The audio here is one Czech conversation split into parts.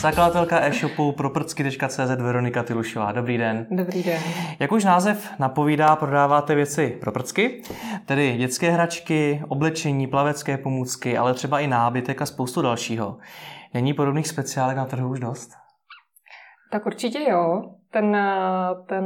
Zakladatelka e-shopu proprcky.cz Veronika Tilušová. Dobrý den. Dobrý den. Jak už název napovídá, prodáváte věci pro prcky, tedy dětské hračky, oblečení, plavecké pomůcky, ale třeba i nábytek a spoustu dalšího. Není podobných speciálek na trhu už dost? Tak určitě jo ten, ten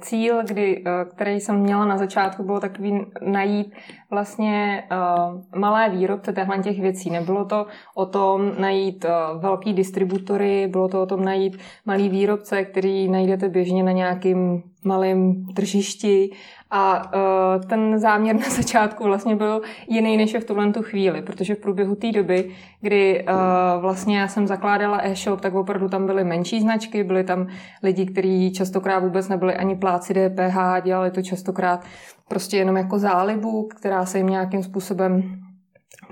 cíl, kdy, který jsem měla na začátku, bylo takový najít vlastně uh, malé výrobce těchto těch věcí. Nebylo to o tom najít velký distributory, bylo to o tom najít malý výrobce, který najdete běžně na nějakým malém tržišti a uh, ten záměr na začátku vlastně byl jiný než je v tuhle tu chvíli, protože v průběhu té doby, kdy uh, vlastně já jsem zakládala e-shop, tak opravdu tam byly menší značky, byly tam lidi, kteří častokrát vůbec nebyli ani pláci DPH, dělali to častokrát prostě jenom jako zálibu, která se jim nějakým způsobem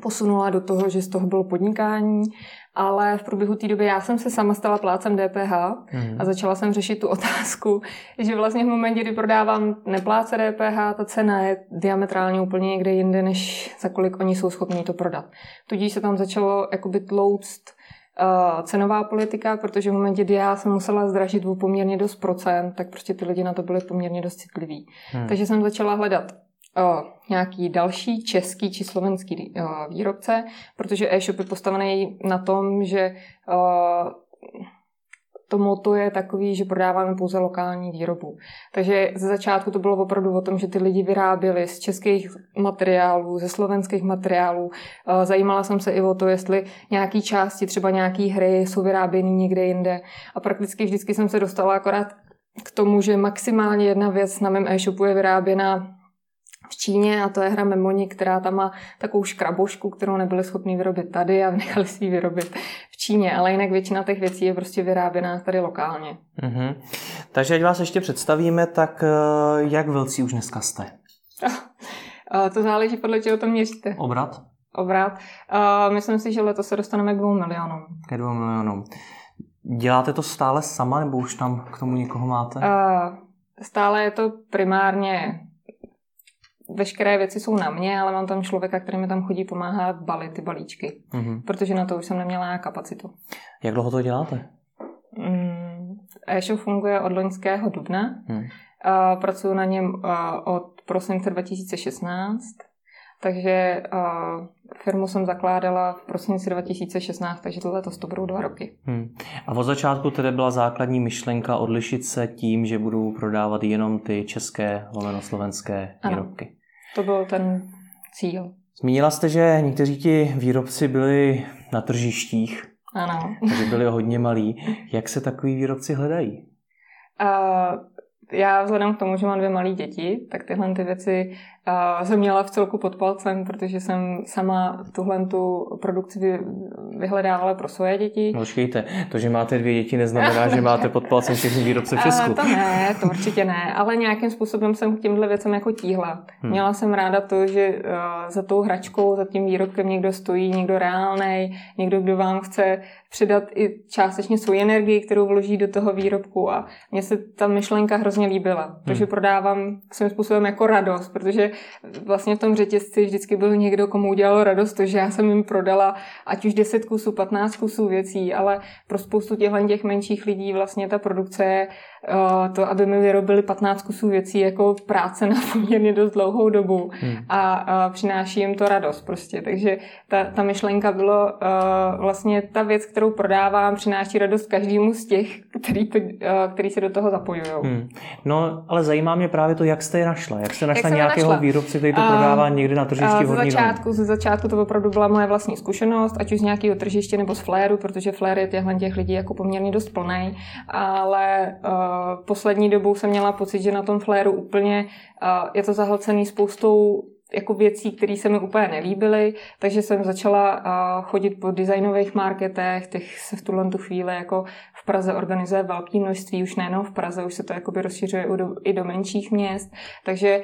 posunula do toho, že z toho bylo podnikání ale v průběhu té doby já jsem se sama stala plácem DPH mm. a začala jsem řešit tu otázku, že vlastně v momentě, kdy prodávám nepláce DPH, ta cena je diametrálně úplně někde jinde, než za kolik oni jsou schopni to prodat. Tudíž se tam začalo jakoby tlouct uh, cenová politika, protože v momentě, kdy já jsem musela zdražit o poměrně dost procent, tak prostě ty lidi na to byli poměrně dost citliví. Hmm. Takže jsem začala hledat nějaký další český či slovenský výrobce, protože e-shop je postavený na tom, že to moto je takový, že prodáváme pouze lokální výrobu. Takže ze začátku to bylo opravdu o tom, že ty lidi vyráběli z českých materiálů, ze slovenských materiálů. Zajímala jsem se i o to, jestli nějaké části, třeba nějaké hry jsou vyráběny někde jinde. A prakticky vždycky jsem se dostala akorát k tomu, že maximálně jedna věc na mém e-shopu je vyráběna v Číně a to je hra Memoni, která tam má takovou škrabošku, kterou nebyli schopni vyrobit tady a nechali si ji vyrobit v Číně, ale jinak většina těch věcí je prostě vyráběná tady lokálně. Mm-hmm. Takže ať vás ještě představíme, tak eh, jak velcí už dneska jste? to záleží podle čeho to měříte. Obrat? Obrat. Myslím si, že letos se dostaneme k dvou milionům. Ke dvou milionům. Děláte to stále sama, nebo už tam k tomu někoho máte? Stále je to primárně veškeré věci jsou na mě, ale mám tam člověka, který mi tam chodí pomáhat balit ty balíčky, mm-hmm. protože na to už jsem neměla kapacitu. Jak dlouho to děláte? Mm, e-shop funguje od loňského dubna. Mm. Uh, pracuji na něm uh, od prosince 2016, takže uh, firmu jsem zakládala v prosinci 2016, takže tohle to budou dva roky. Hmm. A od začátku tedy byla základní myšlenka odlišit se tím, že budou prodávat jenom ty české lomeno slovenské výrobky. Ano, to byl ten cíl. Zmínila jste, že někteří ti výrobci byli na tržištích. Ano. Takže byli hodně malí. Jak se takový výrobci hledají? Uh, já vzhledem k tomu, že mám dvě malé děti, tak tyhle ty věci jsem měla v celku pod palcem, protože jsem sama tuhle tu produkci vyhledávala pro svoje děti. No počkejte, to, že máte dvě děti, neznamená, že máte pod palcem všechny výrobce v Česku. To ne, to určitě ne, ale nějakým způsobem jsem k těmhle věcem jako tíhla. Hmm. Měla jsem ráda to, že za tou hračkou, za tím výrobkem někdo stojí, někdo reálný, někdo, kdo vám chce přidat i částečně svou energii, kterou vloží do toho výrobku a mně se ta myšlenka hrozně líbila, protože hmm. prodávám svým způsobem jako radost, protože vlastně v tom řetězci vždycky byl někdo, komu udělalo radost to, že já jsem jim prodala ať už 10 kusů, 15 kusů věcí, ale pro spoustu těch menších lidí vlastně ta produkce je to, aby mi vyrobili 15 kusů věcí jako práce na poměrně dost dlouhou dobu hmm. a, přináší jim to radost prostě. Takže ta, ta myšlenka bylo uh, vlastně ta věc, kterou prodávám, přináší radost každému z těch, který, to, uh, který se do toho zapojují. Hmm. No, ale zajímá mě právě to, jak jste je našla. Jak jste našla jak nějakého našla? výrobce, který to uh, prodává někdy na tržišti uh, ze začátku, ze začátku to opravdu byla moje vlastní zkušenost, ať už z nějakého tržiště nebo z fléru, protože flér je těchto těch lidí jako poměrně dost plný, ale uh, poslední dobou jsem měla pocit, že na tom fléru úplně je to zahlcený spoustou jako věcí, které se mi úplně nelíbily, takže jsem začala chodit po designových marketech, těch se v tuhle tu chvíli jako v Praze organizuje velké množství, už nejenom v Praze, už se to jakoby rozšiřuje i do, menších měst, takže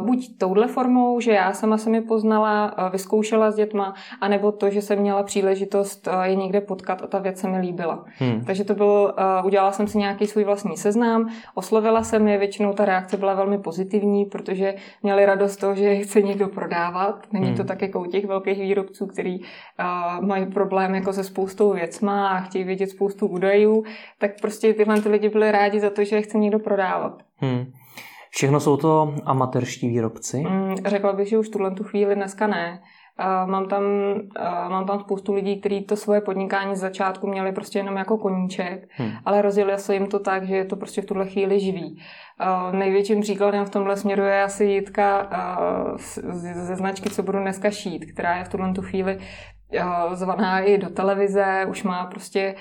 buď touhle formou, že já sama jsem je poznala, vyzkoušela s dětma, anebo to, že jsem měla příležitost je někde potkat a ta věc se mi líbila. Hmm. Takže to byl, udělala jsem si nějaký svůj vlastní seznam, oslovila jsem je, většinou ta reakce byla velmi pozitivní, protože měli radost toho, že chce někdo prodávat. Není to hmm. tak jako u těch velkých výrobců, který uh, mají problém jako se spoustou věcma a chtějí vědět spoustu údajů, tak prostě tyhle ty lidi byli rádi za to, že chce někdo prodávat. Hmm. Všechno jsou to amatérští výrobci? Mm, řekla bych, že už tuhle tu chvíli dneska ne. Uh, mám, tam, uh, mám tam spoustu lidí, kteří to svoje podnikání z začátku měli prostě jenom jako koníček, hmm. ale rozjeli se jim to tak, že je to prostě v tuhle chvíli živý. Uh, největším příkladem v tomhle směru je asi Jitka ze značky, co budu dneska šít, která je v tuhle tu chvíli zvaná i do televize, už má prostě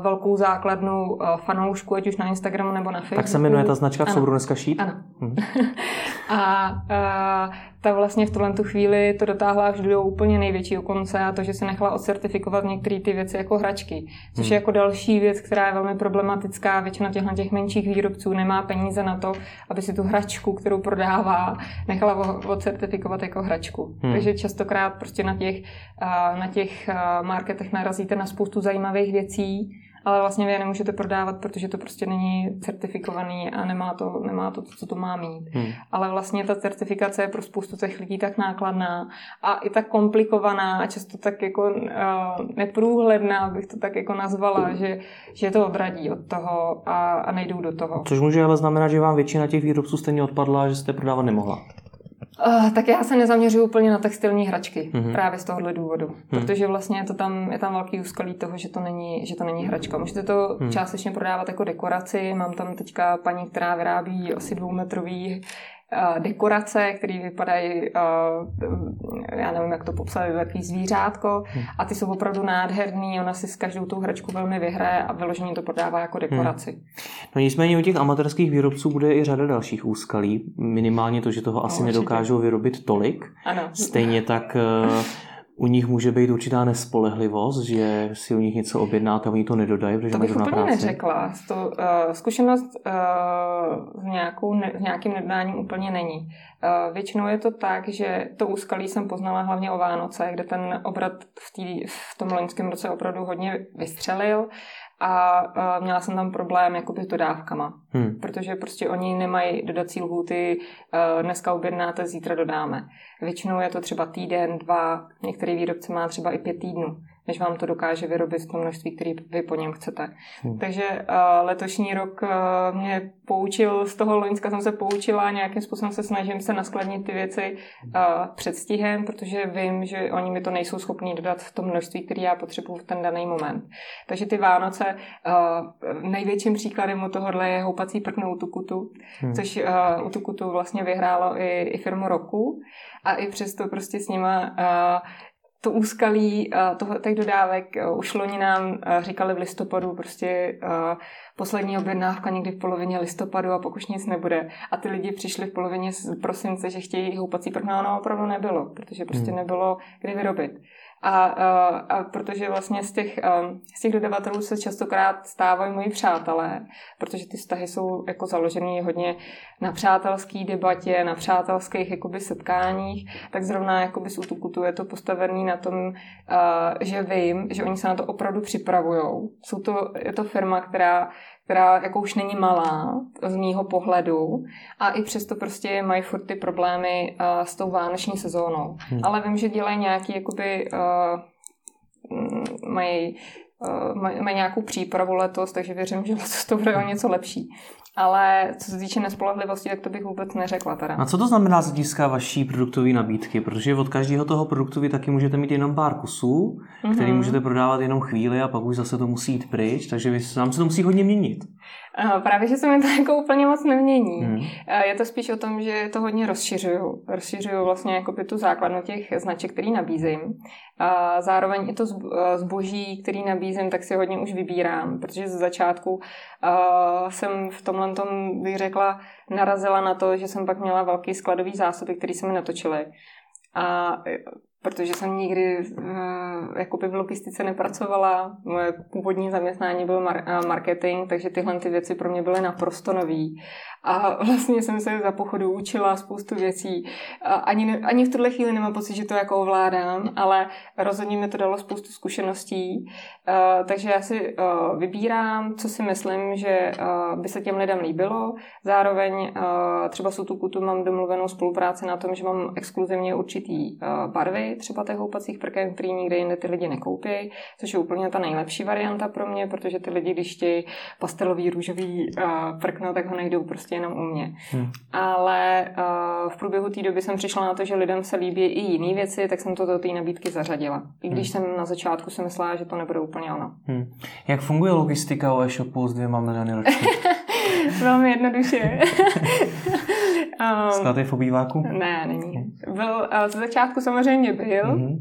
velkou základnu fanoušku, ať už na Instagramu nebo na Facebooku. Tak se jmenuje ta značka, co budu dneska šít? Ano. Hmm. a, a ta vlastně v tuhle tu chvíli to dotáhla až do úplně největšího konce a to, že se nechala odcertifikovat některé ty věci jako hračky, což hmm. je jako další věc, která je velmi problematická. Většina těchto těch menších výrobců nemá peníze na to, aby si tu hračku, kterou prodává, nechala odcertifikovat jako hračku. Hmm. Takže častokrát prostě na těch, na těch marketech narazíte na spoustu zajímavých věcí, ale vlastně vy je nemůžete prodávat, protože to prostě není certifikovaný a nemá to, nemá to, co to má mít. Hmm. Ale vlastně ta certifikace je pro spoustu těch lidí tak nákladná a i tak komplikovaná a často tak jako uh, neprůhledná, bych to tak jako nazvala, hmm. že, že to odradí od toho a, a nejdou do toho. Což může ale znamenat, že vám většina těch výrobců stejně odpadla, že jste prodávat nemohla. Uh, tak já se nezaměřuju úplně na textilní hračky mm-hmm. právě z tohohle důvodu, mm-hmm. protože vlastně je to tam, je tam velký úskalí toho, že to není, že to není hračka. Můžete to mm-hmm. částečně prodávat jako dekoraci, mám tam teďka paní, která vyrábí asi dvoumetrový dekorace, které vypadají, já nevím, jak to popsat, takový zvířátko hmm. a ty jsou opravdu nádherný, ona si s každou tou hračku velmi vyhraje a vyloženě to prodává jako dekoraci. Hmm. No nicméně u těch amatérských výrobců bude i řada dalších úskalí, minimálně to, že toho asi no, nedokážou vyrobit tolik. Ano. Stejně tak eh, u nich může být určitá nespolehlivost, že si u nich něco objednáte a oni to nedodají, protože to bych úplně práci. neřekla. To, uh, zkušenost uh, s, nějakou, ne, s nějakým nedodáním úplně není. Většinou je to tak, že to úskalí jsem poznala hlavně o Vánoce, kde ten obrat v, tý, v tom loňském roce opravdu hodně vystřelil a uh, měla jsem tam problém jakoby s dodávkama, hmm. protože prostě oni nemají dodací lhůty, uh, dneska objednáte, zítra dodáme. Většinou je to třeba týden, dva, některý výrobce má třeba i pět týdnů než vám to dokáže vyrobit v tom množství, který vy po něm chcete. Hmm. Takže uh, letošní rok uh, mě poučil, z toho Loňska jsem se poučila, nějakým způsobem se snažím se naskladnit ty věci uh, před stihem, protože vím, že oni mi to nejsou schopní dodat v tom množství, který já potřebuji v ten daný moment. Takže ty Vánoce, uh, největším příkladem u tohohle je houpací prkno u Tukutu, hmm. což uh, u Tukutu vlastně vyhrálo i, i firmu roku a i přesto prostě s nima uh, to úskalí toho, těch dodávek uh, už loni nám uh, říkali v listopadu prostě uh, poslední objednávka někdy v polovině listopadu a pokud nic nebude. A ty lidi přišli v polovině prosince, že chtějí houpací prkno, no opravdu nebylo, protože prostě hmm. nebylo kde vyrobit. A, a, protože vlastně z těch, z těch dodavatelů se častokrát stávají moji přátelé, protože ty vztahy jsou jako založené hodně na přátelské debatě, na přátelských jakoby setkáních, tak zrovna jakoby z Utukutu je to postavený na tom, že vím, že oni se na to opravdu připravují. Jsou to, je to firma, která která jako už není malá z mýho pohledu a i přesto prostě mají furt ty problémy uh, s tou vánoční sezónou. Hmm. Ale vím, že dělají nějaký jakoby uh, mají uh, mají nějakou přípravu letos, takže věřím, že letos to bude o něco lepší. Ale co se týče nespolehlivosti, tak to bych vůbec neřekla teda. A co to znamená z hlediska vaší produktové nabídky? Protože od každého toho produktu vy taky můžete mít jenom pár kusů, mm-hmm. který můžete prodávat jenom chvíli a pak už zase to musí jít pryč, takže vy, vám se to musí hodně měnit. Právě, že se mi to jako úplně moc nemění. Hmm. Je to spíš o tom, že to hodně rozšiřuju. Rozšiřuju vlastně jako tu základnu těch značek, který nabízím. A zároveň i to zboží, který nabízím, tak si hodně už vybírám, protože ze začátku jsem v tomhle tomhle tom, bych řekla, narazila na to, že jsem pak měla velký skladový zásoby, který se mi natočily. A protože jsem nikdy uh, jakoby v logistice nepracovala. Moje původní zaměstnání byl mar- marketing, takže tyhle ty věci pro mě byly naprosto nový. A vlastně jsem se za pochodu učila spoustu věcí. A ani, ne, ani v tuhle chvíli nemám pocit, že to jako ovládám, ale rozhodně mi to dalo spoustu zkušeností. Uh, takže já si uh, vybírám, co si myslím, že uh, by se těm lidem líbilo. Zároveň uh, třeba s Utukutu mám domluvenou spolupráci na tom, že mám exkluzivně určitý uh, barvy, třeba těch houpacích prken, který nikde jinde ty lidi nekoupí, což je úplně ta nejlepší varianta pro mě, protože ty lidi, když chtějí pastelový, růžový uh, prkno, tak ho nejdou prostě jenom u mě. Hmm. Ale uh, v průběhu té doby jsem přišla na to, že lidem se líbí i jiné věci, tak jsem to do té nabídky zařadila. I když hmm. jsem na začátku si myslela, že to nebude úplně ono. Hmm. Jak funguje logistika o e-shopu s dvěma miliony ročně? Velmi jednoduše. Um, Sklad v obýváku? Ne, není. Byl, uh, ze začátku samozřejmě byl, mm-hmm.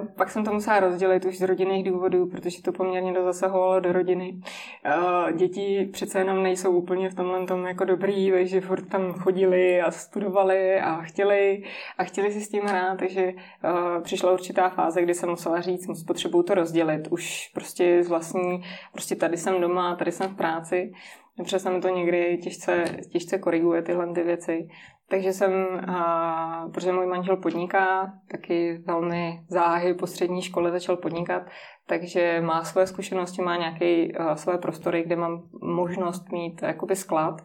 uh, pak jsem to musela rozdělit už z rodinných důvodů, protože to poměrně dozasahovalo do rodiny. Uh, děti přece jenom nejsou úplně v tomhle tom jako dobrý, takže furt tam chodili a studovali a chtěli a chtěli si s tím hrát, takže uh, přišla určitá fáze, kdy jsem musela říct, potřebuju to rozdělit. Už prostě z vlastní, prostě tady jsem doma, tady jsem v práci Protože se mi to někdy těžce, těžce koriguje tyhle ty věci. Takže jsem, a, protože můj manžel podniká, taky velmi záhy po střední škole začal podnikat, takže má své zkušenosti, má nějaké své prostory, kde mám možnost mít jakoby sklad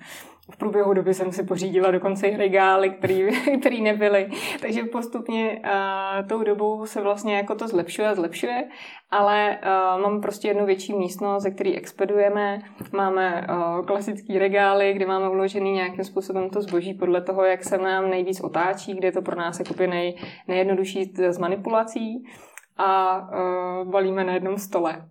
v průběhu doby jsem si pořídila dokonce i regály, které nebyly. Takže postupně uh, tou dobou se vlastně jako to zlepšuje a zlepšuje, ale uh, mám prostě jednu větší místnost, ze které expedujeme. Máme uh, klasický regály, kde máme uložený nějakým způsobem to zboží podle toho, jak se nám nejvíc otáčí, kde je to pro nás jako nej, nejjednodušší z manipulací a uh, balíme na jednom stole.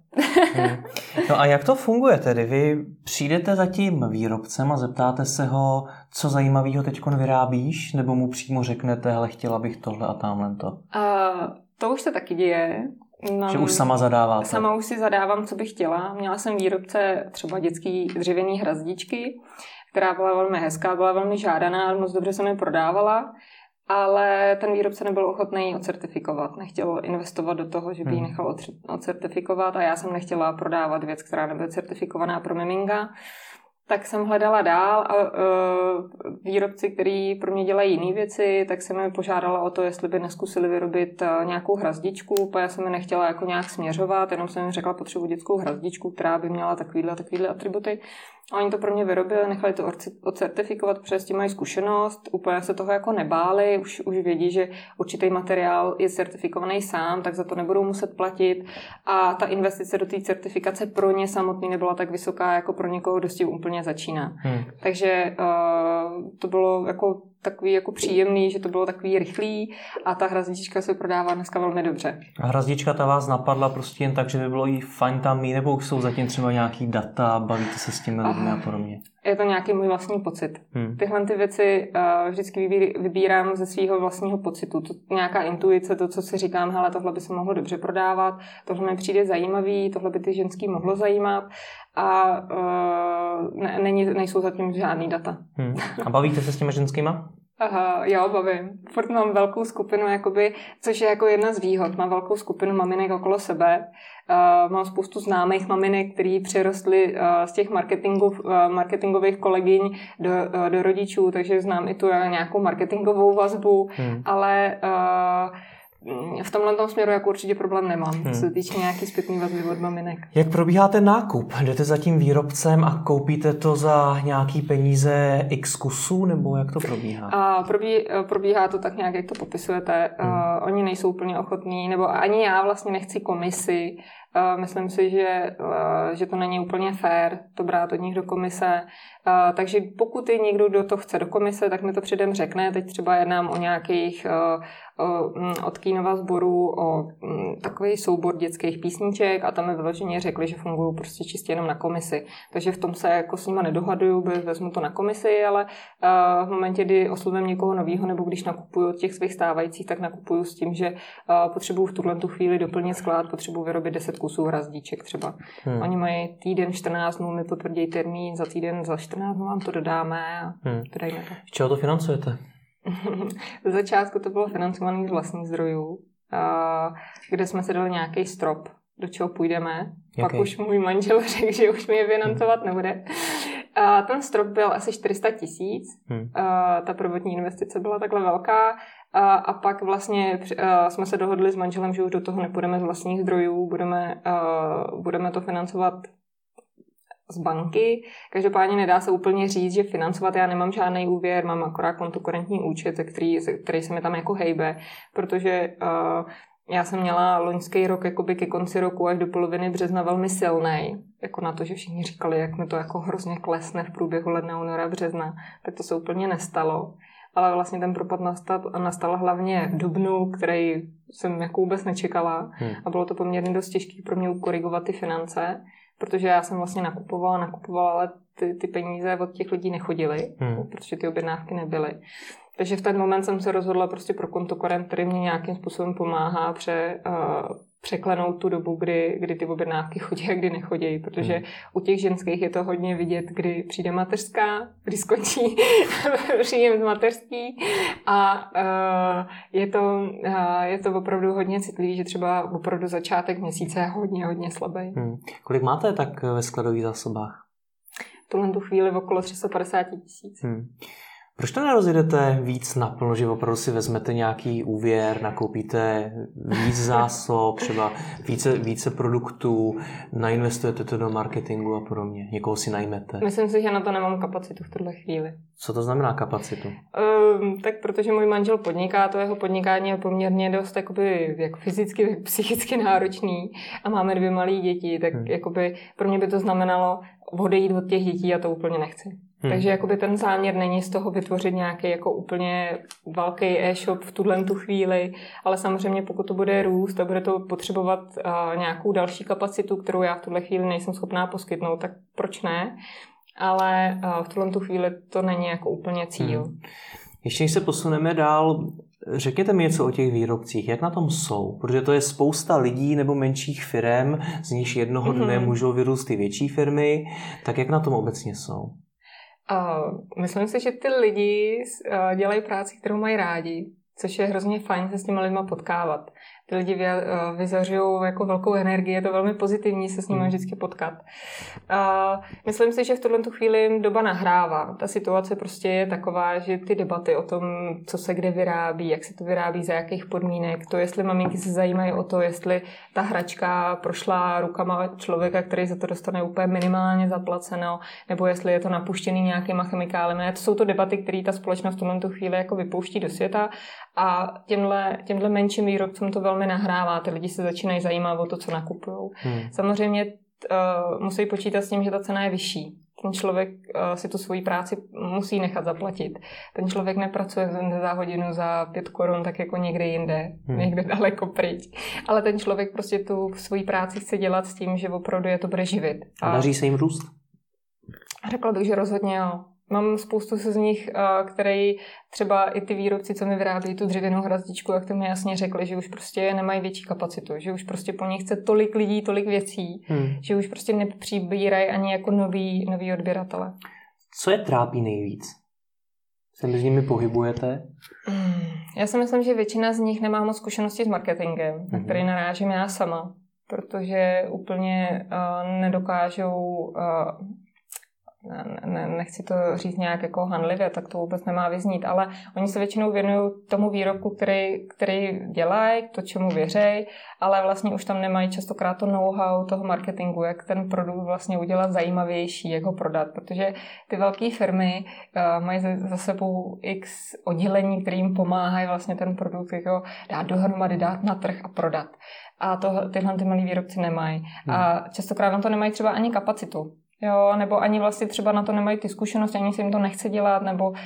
hmm. No a jak to funguje tedy? Vy přijdete za tím výrobcem a zeptáte se ho, co zajímavého teď vyrábíš, nebo mu přímo řeknete, hele, chtěla bych tohle a tamhle to? Uh, to už se taky děje. Mám, že už sama zadáváte? Sama už si zadávám, co bych chtěla. Měla jsem výrobce třeba dětský dřevěný hrazdičky, která byla velmi hezká, byla velmi žádaná, moc dobře se mi prodávala ale ten výrobce nebyl ochotný ji ocertifikovat. Nechtěl investovat do toho, že by ji hmm. nechal ocertifikovat a já jsem nechtěla prodávat věc, která nebyla certifikovaná pro miminga. Tak jsem hledala dál a uh, výrobci, který pro mě dělají jiné věci, tak jsem mi požádala o to, jestli by neskusili vyrobit uh, nějakou hrazdičku, já jsem mi nechtěla jako nějak směřovat, jenom jsem mi řekla, potřebuji dětskou hrazdičku, která by měla takovýhle, takovýhle atributy. Oni to pro mě vyrobili, nechali to ocertifikovat, protože s tím mají zkušenost, úplně se toho jako nebáli, už, už vědí, že určitý materiál je certifikovaný sám, tak za to nebudou muset platit a ta investice do té certifikace pro ně samotný nebyla tak vysoká, jako pro někoho, kdo s tím úplně začíná. Hmm. Takže uh, to bylo jako takový jako příjemný, že to bylo takový rychlý a ta hrazdička se prodává dneska velmi dobře. A hrazdička ta vás napadla prostě jen tak, že by bylo jí fajn tam mít, nebo už jsou zatím třeba nějaký data, bavíte se s tím lidmi a podobně? Je to nějaký můj vlastní pocit. Hmm. Tyhle ty věci uh, vždycky vybírám ze svého vlastního pocitu. To, nějaká intuice, to, co si říkám, hele, tohle by se mohlo dobře prodávat, tohle mi přijde zajímavý, tohle by ty ženský mohlo zajímat a uh, ne, není, nejsou zatím žádný data. Hmm. A bavíte se s těma ženskýma? Aha, jo, bavím. Furt mám velkou skupinu, jakoby, což je jako jedna z výhod. Mám velkou skupinu maminek okolo sebe. Uh, mám spoustu známých maminek, který přirostly uh, z těch marketingov, uh, marketingových kolegyň do, uh, do rodičů, takže znám i tu nějakou marketingovou vazbu, hmm. ale uh, v tomhle tom směru jako určitě problém nemám, hmm. co se týče nějaký zpětný vazby od maminek. Jak probíhá ten nákup? Jdete za tím výrobcem a koupíte to za nějaký peníze x kusů, nebo jak to probíhá? A probí, probíhá to tak nějak, jak to popisujete. Hmm. Uh, oni nejsou úplně ochotní, nebo ani já vlastně nechci komisi, Myslím si, že, že to není úplně fér to brát od nich do komise. Takže pokud je někdo, kdo to chce do komise, tak mi to předem řekne. Teď třeba jednám o nějakých od Kínova sboru o takový soubor dětských písniček a tam mi vyloženě řekli, že fungují prostě čistě jenom na komisi. Takže v tom se jako s nima nedohaduju, vezmu to na komisi, ale v momentě, kdy oslovím někoho nového nebo když nakupuju od těch svých stávajících, tak nakupuju s tím, že potřebuju v tuhle tu chvíli doplnit sklad, potřebuju vyrobit 10 kusů hrazdíček třeba. Hmm. Oni mají týden, 14 dnů, mi potvrdí termín, za týden, za 14 dnů vám to dodáme a hmm. dodajme to. Z čeho to financujete? Ze začátku to bylo financované z vlastních zdrojů, kde jsme si dali nějaký strop, do čeho půjdeme. Jaký? Pak už můj manžel řekl, že už mi je financovat hmm. nebude. A ten strop byl asi 400 tisíc. Hmm. Ta prvotní investice byla takhle velká. A, a pak vlastně a jsme se dohodli s manželem, že už do toho nepůjdeme z vlastních zdrojů, budeme, a, budeme to financovat z banky. Každopádně nedá se úplně říct, že financovat já nemám žádný úvěr, mám akorát kontokorentní účet, který, který se mi tam jako hejbe, protože uh, já jsem měla loňský rok jakoby ke konci roku až do poloviny března velmi silný, jako na to, že všichni říkali, jak mi to jako hrozně klesne v průběhu ledna, února, března, tak to se úplně nestalo. Ale vlastně ten propad nastal, nastal hlavně v dubnu, který jsem jako vůbec nečekala hmm. a bylo to poměrně dost těžké pro mě ukorigovat ty finance, protože já jsem vlastně nakupovala, nakupovala, ale ty, ty peníze od těch lidí nechodily, hmm. protože ty objednávky nebyly. Takže v ten moment jsem se rozhodla prostě pro kontokorent, který mě nějakým způsobem pomáhá pře, uh, překlenout tu dobu, kdy, kdy ty objednávky chodí a kdy nechodí, protože hmm. u těch ženských je to hodně vidět, kdy přijde mateřská, kdy skončí příjem z mateřský a uh, je, to, uh, je to opravdu hodně citlivý, že třeba opravdu začátek měsíce je hodně, hodně slabý. Hmm. Kolik máte tak ve skladových zásobách? V tuhle tu chvíli v okolo 350 tisíc. Hmm. Proč to nerozjedete víc naplno, že opravdu si vezmete nějaký úvěr, nakoupíte víc zásob, třeba více, více produktů, nainvestujete to do marketingu a podobně, někoho si najmete? Myslím si, že na to nemám kapacitu v tuhle chvíli. Co to znamená kapacitu? Um, tak protože můj manžel podniká, to jeho podnikání je poměrně dost jakoby, jak fyzicky, tak psychicky náročný a máme dvě malé děti, tak hmm. jakoby pro mě by to znamenalo odejít od těch dětí a to úplně nechci. Hmm. Takže jakoby ten záměr není z toho vytvořit nějaký jako úplně velký e-shop v tuhle tu chvíli, ale samozřejmě pokud to bude růst a bude to potřebovat uh, nějakou další kapacitu, kterou já v tuhle chvíli nejsem schopná poskytnout, tak proč ne? Ale uh, v tuhle tu chvíli to není jako úplně cíl. Hmm. Ještě když se posuneme dál, Řekněte mi něco o těch výrobcích, jak na tom jsou, protože to je spousta lidí nebo menších firm, z nichž jednoho dne mm-hmm. můžou vyrůst i větší firmy, tak jak na tom obecně jsou? Uh, myslím si, že ty lidi uh, dělají práci, kterou mají rádi, což je hrozně fajn se s těma lidma potkávat ty lidi eh, vyzařují jako velkou energii, je to velmi pozitivní se s nimi hmm. vždycky potkat. A myslím si, že v tuhle chvíli doba nahrává. Ta situace prostě je taková, že ty debaty o tom, co se kde vyrábí, jak se to vyrábí, za jakých podmínek, to, jestli maminky se zajímají o to, jestli ta hračka prošla rukama člověka, který za to dostane úplně minimálně zaplaceno, nebo jestli je to napuštěný nějakýma chemikáliemi. To jsou to debaty, které ta společnost v tuhle chvíli jako vypouští do světa a těmhle, těmhle menším výrobcům to velmi nahrává. Ty lidi se začínají zajímat o to, co nakupují. Hmm. Samozřejmě uh, musí počítat s tím, že ta cena je vyšší. Ten člověk uh, si tu svoji práci musí nechat zaplatit. Ten člověk nepracuje za hodinu za pět korun, tak jako někde jinde, hmm. někde daleko pryč. Ale ten člověk prostě tu svoji práci chce dělat s tím, že opravdu je to bude živit. A daří se jim růst? Řekla bych, že rozhodně jo. Mám spoustu z nich, eh, který třeba i ty výrobci, co mi vyrábí tu dřevěnou hrazdičku, jak to mi jasně řekli, že už prostě nemají větší kapacitu, že už prostě po nich chce tolik lidí, tolik věcí, hmm. že už prostě nepřibírají ani jako nový, nový odběratele. Co je trápí nejvíc? Se mezi nimi pohybujete? Hmm. Já si myslím, že většina z nich nemá moc zkušenosti s marketingem, hmm. na který narážím já sama, protože úplně uh, nedokážou uh, ne, nechci to říct nějak jako hanlivě, tak to vůbec nemá vyznít, ale oni se většinou věnují tomu výrobku, který, který dělají, to, čemu věřejí, ale vlastně už tam nemají častokrát to know-how toho marketingu, jak ten produkt vlastně udělat zajímavější, jak ho prodat, protože ty velké firmy uh, mají za sebou x oddělení, které jim pomáhají vlastně ten produkt jako dát dohromady, dát na trh a prodat. A to, tyhle ty malí výrobci nemají. A hmm. častokrát na to nemají třeba ani kapacitu. Jo, nebo ani vlastně třeba na to nemají ty zkušenosti, ani se jim to nechce dělat, nebo uh,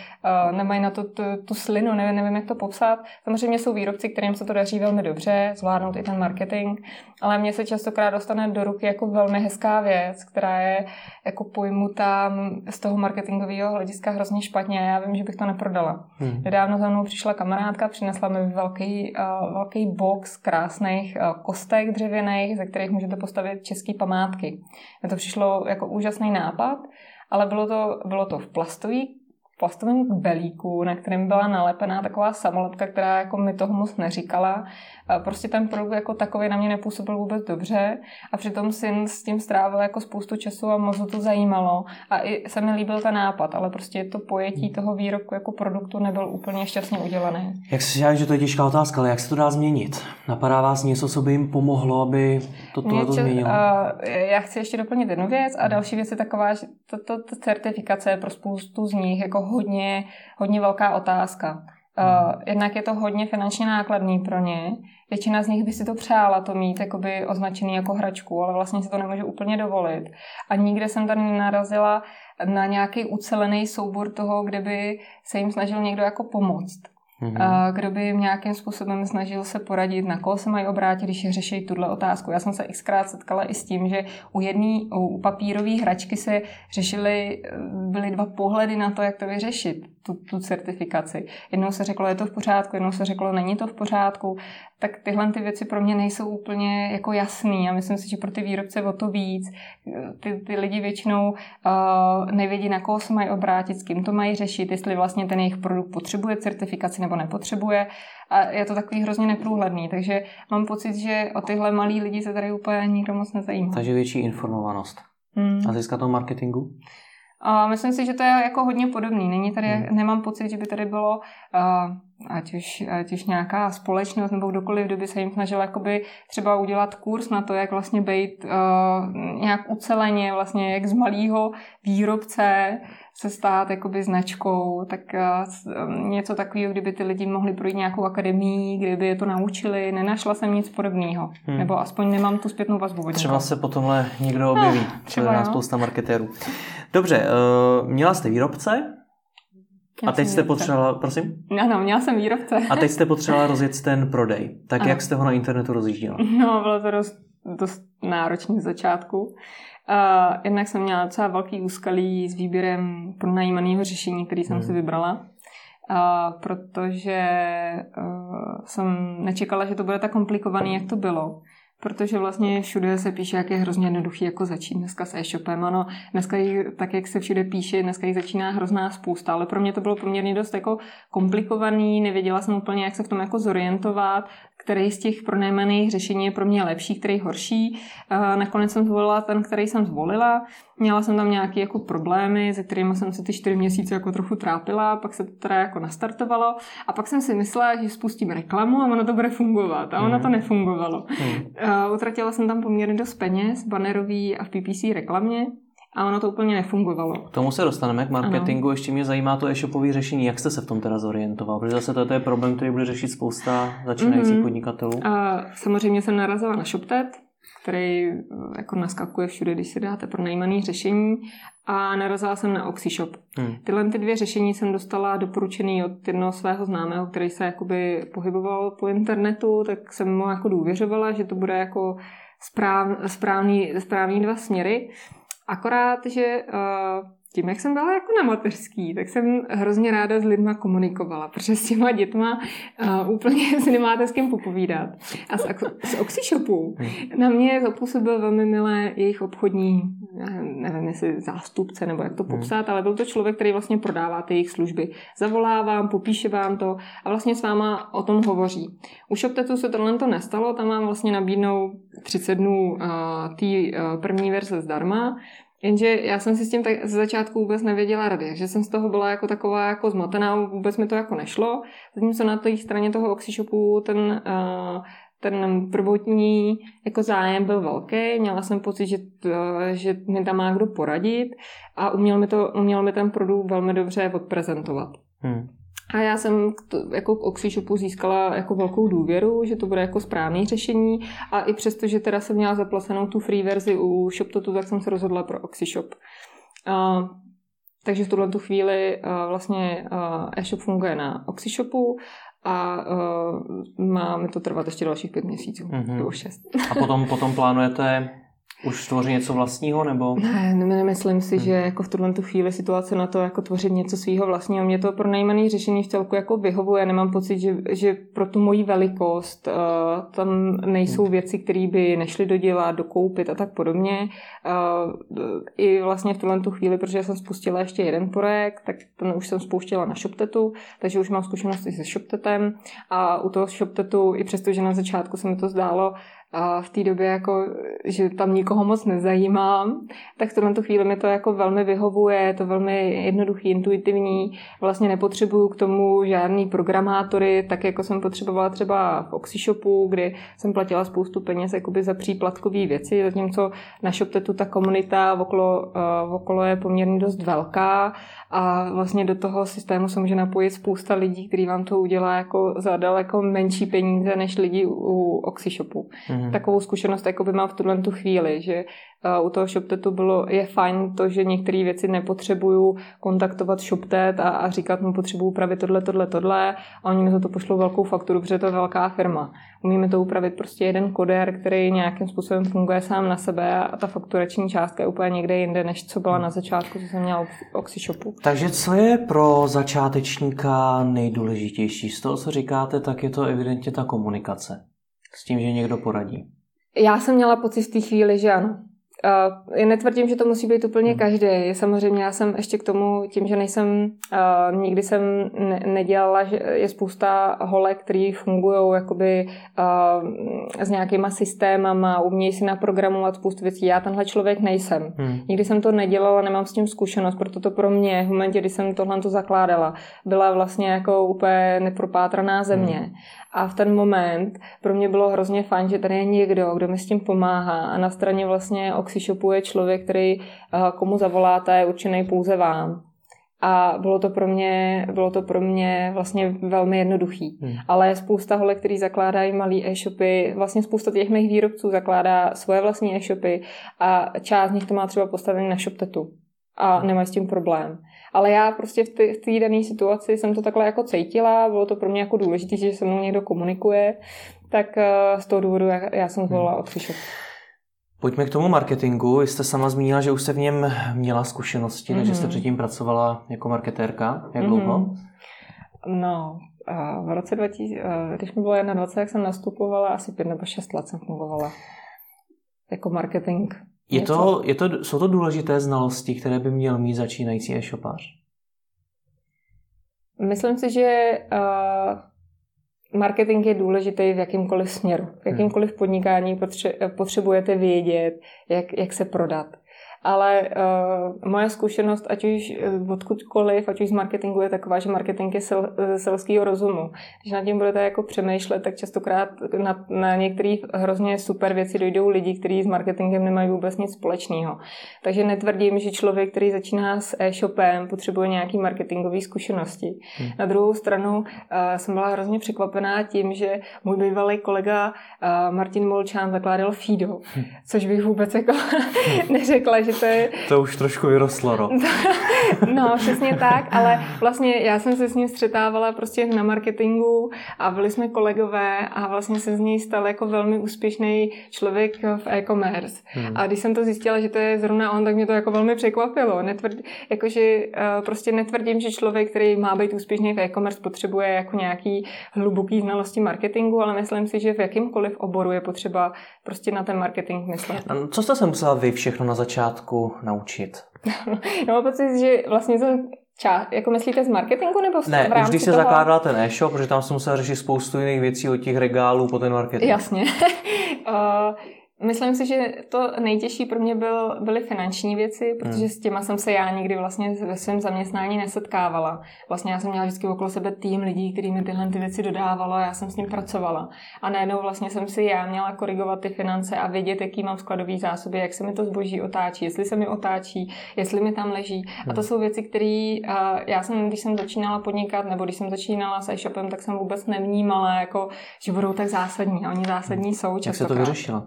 nemají na to tu, tu slinu, nevím, nevím, jak to popsat. Samozřejmě jsou výrobci, kterým se to daří velmi dobře, zvládnout i ten marketing, ale mně se častokrát dostane do ruky jako velmi hezká věc, která je jako pojmutá z toho marketingového hlediska hrozně špatně. Já vím, že bych to neprodala. Hmm. Nedávno za mnou přišla kamarádka, přinesla mi velký, uh, velký box krásných uh, kostek dřevěných, ze kterých můžete postavit české památky. Mně to přišlo jako úžasný nápad, ale bylo to, bylo to v plastový plastovém belíku, na kterém byla nalepená taková samolepka, která jako mi toho moc neříkala. Prostě ten produkt jako takový na mě nepůsobil vůbec dobře a přitom syn s tím strávil jako spoustu času a moc to zajímalo. A i se mi líbil ten nápad, ale prostě to pojetí toho výrobku jako produktu nebyl úplně šťastně udělaný. Jak si říkáš, že to je těžká otázka, ale jak se to dá změnit? Napadá vás něco, co by jim pomohlo, aby to tohle to změnilo? Uh, já chci ještě doplnit jednu věc a další věc je taková, že to, to, to certifikace pro spoustu z nich jako hodně, hodně velká otázka. Uh, jednak je to hodně finančně nákladný pro ně. Většina z nich by si to přála to mít jakoby označený jako hračku, ale vlastně si to nemůže úplně dovolit. A nikde jsem tady narazila na nějaký ucelený soubor toho, kde by se jim snažil někdo jako pomoct. Mm-hmm. Kdo by jim nějakým způsobem snažil se poradit, na koho se mají obrátit, když řeší tuhle otázku. Já jsem se xkrát setkala i s tím, že u jedné, u papírové hračky se řešily, byly dva pohledy na to, jak to vyřešit tu, tu certifikaci. Jednou se řeklo, je to v pořádku, jednou se řeklo, není to v pořádku. Tak tyhle ty věci pro mě nejsou úplně jako jasný a myslím si, že pro ty výrobce o to víc. Ty, ty lidi většinou uh, nevědí, na koho se mají obrátit, s kým to mají řešit, jestli vlastně ten jejich produkt potřebuje certifikaci nebo nepotřebuje. A je to takový hrozně neprůhledný, takže mám pocit, že o tyhle malí lidi se tady úplně nikdo moc nezajímá. Takže větší informovanost. Hmm. A získat toho marketingu? A myslím si, že to je jako hodně podobný. Není tady, hmm. nemám pocit, že by tady bylo uh, ať už, ať už nějaká společnost nebo kdokoliv, kdo by se jim snažil jakoby třeba udělat kurz na to, jak vlastně být uh, nějak uceleně, vlastně jak z malého výrobce se stát jakoby značkou, tak uh, něco takového, kdyby ty lidi mohli projít nějakou akademii, kdyby je to naučili, nenašla jsem nic podobného. Hmm. Nebo aspoň nemám tu zpětnou vazbu. Třeba se po tomhle někdo objeví. Ah, třeba je spousta marketérů. Dobře, uh, měla jste výrobce, a teď jste potřebovala, prosím? Ano, měla jsem výrobce. A teď jste potřebovala rozjet ten prodej. Tak ano. jak jste ho na internetu rozjížděla? No, bylo to dost, dost náročný z začátku. Uh, jednak jsem měla docela velký úskalí s výběrem pronajímaného řešení, který jsem hmm. si vybrala. Uh, protože uh, jsem nečekala, že to bude tak komplikovaný, jak to bylo protože vlastně všude se píše, jak je hrozně jednoduchý jako začít dneska s e-shopem. Ano, dneska jich, tak, jak se všude píše, dneska jich začíná hrozná spousta, ale pro mě to bylo poměrně dost jako komplikovaný, nevěděla jsem úplně, jak se v tom jako zorientovat, který z těch pronájmených řešení je pro mě lepší, který horší. Nakonec jsem zvolila ten, který jsem zvolila. Měla jsem tam nějaké jako problémy, se kterými jsem se ty čtyři měsíce jako trochu trápila, pak se to teda jako nastartovalo a pak jsem si myslela, že spustím reklamu a ono to bude fungovat a ono to mhm. nefungovalo. Hmm. Utratila jsem tam poměrně dost peněz, banerový a v PPC reklamě, a ono to úplně nefungovalo. K tomu se dostaneme k marketingu. Ano. Ještě mě zajímá to e-shopové řešení. Jak jste se v tom teda zorientoval? Protože zase to je problém, který bude řešit spousta začínajících mm-hmm. podnikatelů. A samozřejmě jsem narazila na ShopTet, který eh, jako naskakuje všude, když si dáte pro najímaný řešení a narazila jsem na OxyShop. Hmm. Tyhle ty dvě řešení jsem dostala doporučený od jednoho svého známého, který se jakoby pohyboval po internetu, tak jsem mu jako důvěřovala, že to bude jako správ, správný, správný dva směry. Akorát, že uh, tím, jak jsem byla jako na mateřský, tak jsem hrozně ráda s lidma komunikovala, protože s těma dětma uh, úplně si nemáte s kým popovídat. A z, z Oxyshopu na mě zapůsobil velmi milé jejich obchodní, nevím jestli zástupce nebo jak to hmm. popsat, ale byl to člověk, který vlastně prodává ty jejich služby. Zavolá vám, popíše vám to a vlastně s váma o tom hovoří. U ShopTetu se tohle to nestalo, tam vám vlastně nabídnou 30 dnů uh, té uh, první verze zdarma, Jenže já jsem si s tím tak ze začátku vůbec nevěděla rady, že jsem z toho byla jako taková jako zmatená, vůbec mi to jako nešlo. Zatímco na té straně toho Oxyshopu ten, uh, ten prvotní jako zájem byl velký, měla jsem pocit, že, to, že mi tam má kdo poradit a uměl mi, to, uměl mi ten produkt velmi dobře odprezentovat. Hmm. A já jsem jako k Oxyshopu získala jako velkou důvěru, že to bude jako správné řešení a i přesto, že teda jsem měla zaplacenou tu free verzi u ShopTotu, tak jsem se rozhodla pro Oxyshop. Uh, takže v tuhle tu chvíli uh, vlastně uh, e-shop funguje na Oxyshopu a uh, má mi to trvat ještě dalších pět měsíců, mm-hmm. nebo šest. a potom, potom plánujete už stvořit něco vlastního, nebo? Ne, nemyslím si, hmm. že jako v tuhle tu chvíli situace na to jako tvořit něco svého vlastního. Mě to pro nejmenší řešení v celku jako vyhovuje. Nemám pocit, že, že pro tu moji velikost uh, tam nejsou hmm. věci, které by nešly dodělat, dokoupit a tak podobně. Uh, I vlastně v tuhle tu chvíli, protože jsem spustila ještě jeden projekt, tak ten už jsem spouštěla na ShopTetu, takže už mám zkušenosti se ShopTetem a u toho ShopTetu, i přesto, že na začátku se mi to zdálo, a v té době, jako, že tam nikoho moc nezajímám, tak v tuhle chvíli mi to jako velmi vyhovuje, je to velmi jednoduchý, intuitivní, vlastně nepotřebuju k tomu žádný programátory, tak jako jsem potřebovala třeba v Oxyshopu, kdy jsem platila spoustu peněz jakoby za příplatkové věci, zatímco na ShopTetu ta komunita okolo, uh, okolo je poměrně dost velká a vlastně do toho systému se může napojit spousta lidí, který vám to udělá jako za daleko menší peníze než lidi u Oxyshopu. Mm-hmm. Takovou zkušenost jako by mám v tuhle tu chvíli, že u toho ShopTetu bylo, je fajn to, že některé věci nepotřebuju kontaktovat ShopTet a, a říkat mu potřebuju upravit tohle, tohle, tohle a oni mi za to pošlou velkou fakturu, protože to je velká firma. Umíme to upravit prostě jeden koder, který nějakým způsobem funguje sám na sebe a ta fakturační částka je úplně někde jinde, než co byla na začátku, co jsem měla v OxyShopu. Takže co je pro začátečníka nejdůležitější? Z toho, co říkáte, tak je to evidentně ta komunikace. S tím, že někdo poradí. Já jsem měla pocit v té chvíli, že ano. Uh, netvrdím, že to musí být úplně hmm. každý. Samozřejmě já jsem ještě k tomu, tím, že nejsem, uh, nikdy jsem ne- nedělala, že je spousta holek, který fungují jakoby uh, s nějakýma systémama, umějí si naprogramovat spoustu věcí. Já tenhle člověk nejsem. Hmm. Nikdy jsem to nedělala, nemám s tím zkušenost, proto to pro mě v momentě, kdy jsem tohle to zakládala, byla vlastně jako úplně nepropátraná země. Hmm. A v ten moment pro mě bylo hrozně fajn, že tady je někdo, kdo mi s tím pomáhá. A na straně vlastně Oxyshopu je člověk, který eh, komu zavoláte, je určený pouze vám. A bylo to pro mě, bylo to pro mě vlastně velmi jednoduchý. Hmm. Ale spousta holek, který zakládají malé e-shopy, vlastně spousta těch mých výrobců zakládá svoje vlastní e-shopy a část z nich to má třeba postavený na ShopTetu a nemají s tím problém. Ale já prostě v té dané situaci jsem to takhle jako cítila, bylo to pro mě jako důležité, že se mnou někdo komunikuje, tak uh, z toho důvodu já, já jsem zvolila hmm. Oxyshop. Pojďme k tomu marketingu. Vy jste sama zmínila, že už jste v něm měla zkušenosti, mm-hmm. než jste mhm. předtím pracovala jako marketérka. Jak mm-hmm. dlouho? No, v roce 2000, když mi bylo 21, jak jsem nastupovala, asi pět nebo šest let jsem fungovala jako marketing je to, je to, jsou to důležité znalosti, které by měl mít začínající e-shopář? Myslím si, že uh, marketing je důležitý v jakýmkoliv směru. V hmm. jakýmkoliv podnikání potřebujete vědět, jak, jak se prodat ale uh, moje zkušenost, ať už uh, odkudkoliv, ať už z marketingu, je taková, že marketing je sel, ze selského rozumu. Když nad tím budete jako přemýšlet, tak častokrát na, na některých hrozně super věci dojdou lidi, kteří s marketingem nemají vůbec nic společného. Takže netvrdím, že člověk, který začíná s e-shopem, potřebuje nějaký marketingové zkušenosti. Hmm. Na druhou stranu uh, jsem byla hrozně překvapená tím, že můj bývalý kolega uh, Martin Molčán zakládal Fido, hmm. což bych vůbec jako neřekla, že to je... To už trošku vyrostlo, no. no, přesně tak, ale vlastně já jsem se s ním střetávala prostě na marketingu a byli jsme kolegové a vlastně se z něj stal jako velmi úspěšný člověk v e-commerce. Hmm. A když jsem to zjistila, že to je zrovna on, tak mě to jako velmi překvapilo. Netvrd, jakože uh, prostě netvrdím, že člověk, který má být úspěšný v e-commerce, potřebuje jako nějaký hluboký znalosti marketingu, ale myslím si, že v jakýmkoliv oboru je potřeba prostě na ten marketing myslet. Co jste se musela vy všechno na začátku začátku naučit? Já mám pocit, že vlastně jsem Ča, jako myslíte z marketingu nebo v, ne, v rámci už když se toho... zakládala ten e-shop, protože tam jsem musela řešit spoustu jiných věcí od těch regálů po ten marketing. Jasně. uh, Myslím si, že to nejtěžší pro mě byl, byly finanční věci, protože hmm. s těma jsem se já nikdy vlastně ve svém zaměstnání nesetkávala. Vlastně já jsem měla vždycky okolo sebe tým lidí, kteří mi tyhle ty věci dodávalo a já jsem s ním pracovala. A najednou vlastně jsem si já měla korigovat ty finance a vědět, jaký mám skladový zásoby, jak se mi to zboží otáčí, jestli se mi otáčí, jestli mi tam leží. Hmm. A to hmm. jsou věci, které uh, já jsem, když jsem začínala podnikat, nebo když jsem začínala s e-shopem, tak jsem vůbec nevnímala, jako, že budou tak zásadní. A oni zásadní jsou často. Jak se to vyřešila?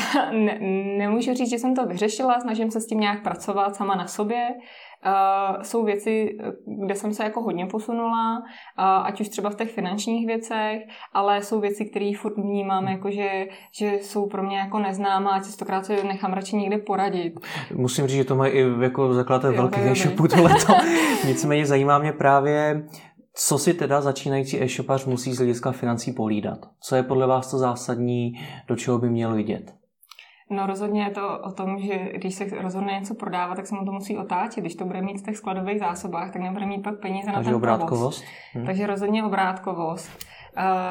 ne, nemůžu říct, že jsem to vyřešila, snažím se s tím nějak pracovat sama na sobě. Uh, jsou věci, kde jsem se jako hodně posunula, uh, ať už třeba v těch finančních věcech, ale jsou věci, které furt vnímám, jako že, že jsou pro mě jako neznámá a častokrát se nechám radši někde poradit. Musím říct, že to mají i jako zakladatel velkých e-shopů tohleto. Nicméně zajímá mě právě, co si teda začínající e-shopař musí z hlediska financí polídat? Co je podle vás to zásadní, do čeho by měl vidět? No rozhodně je to o tom, že když se rozhodne něco prodávat, tak se mu to musí otáčet. Když to bude mít v těch skladových zásobách, tak nebude mít pak peníze Takže na ten obrátkovost. Hmm. Takže rozhodně obrátkovost.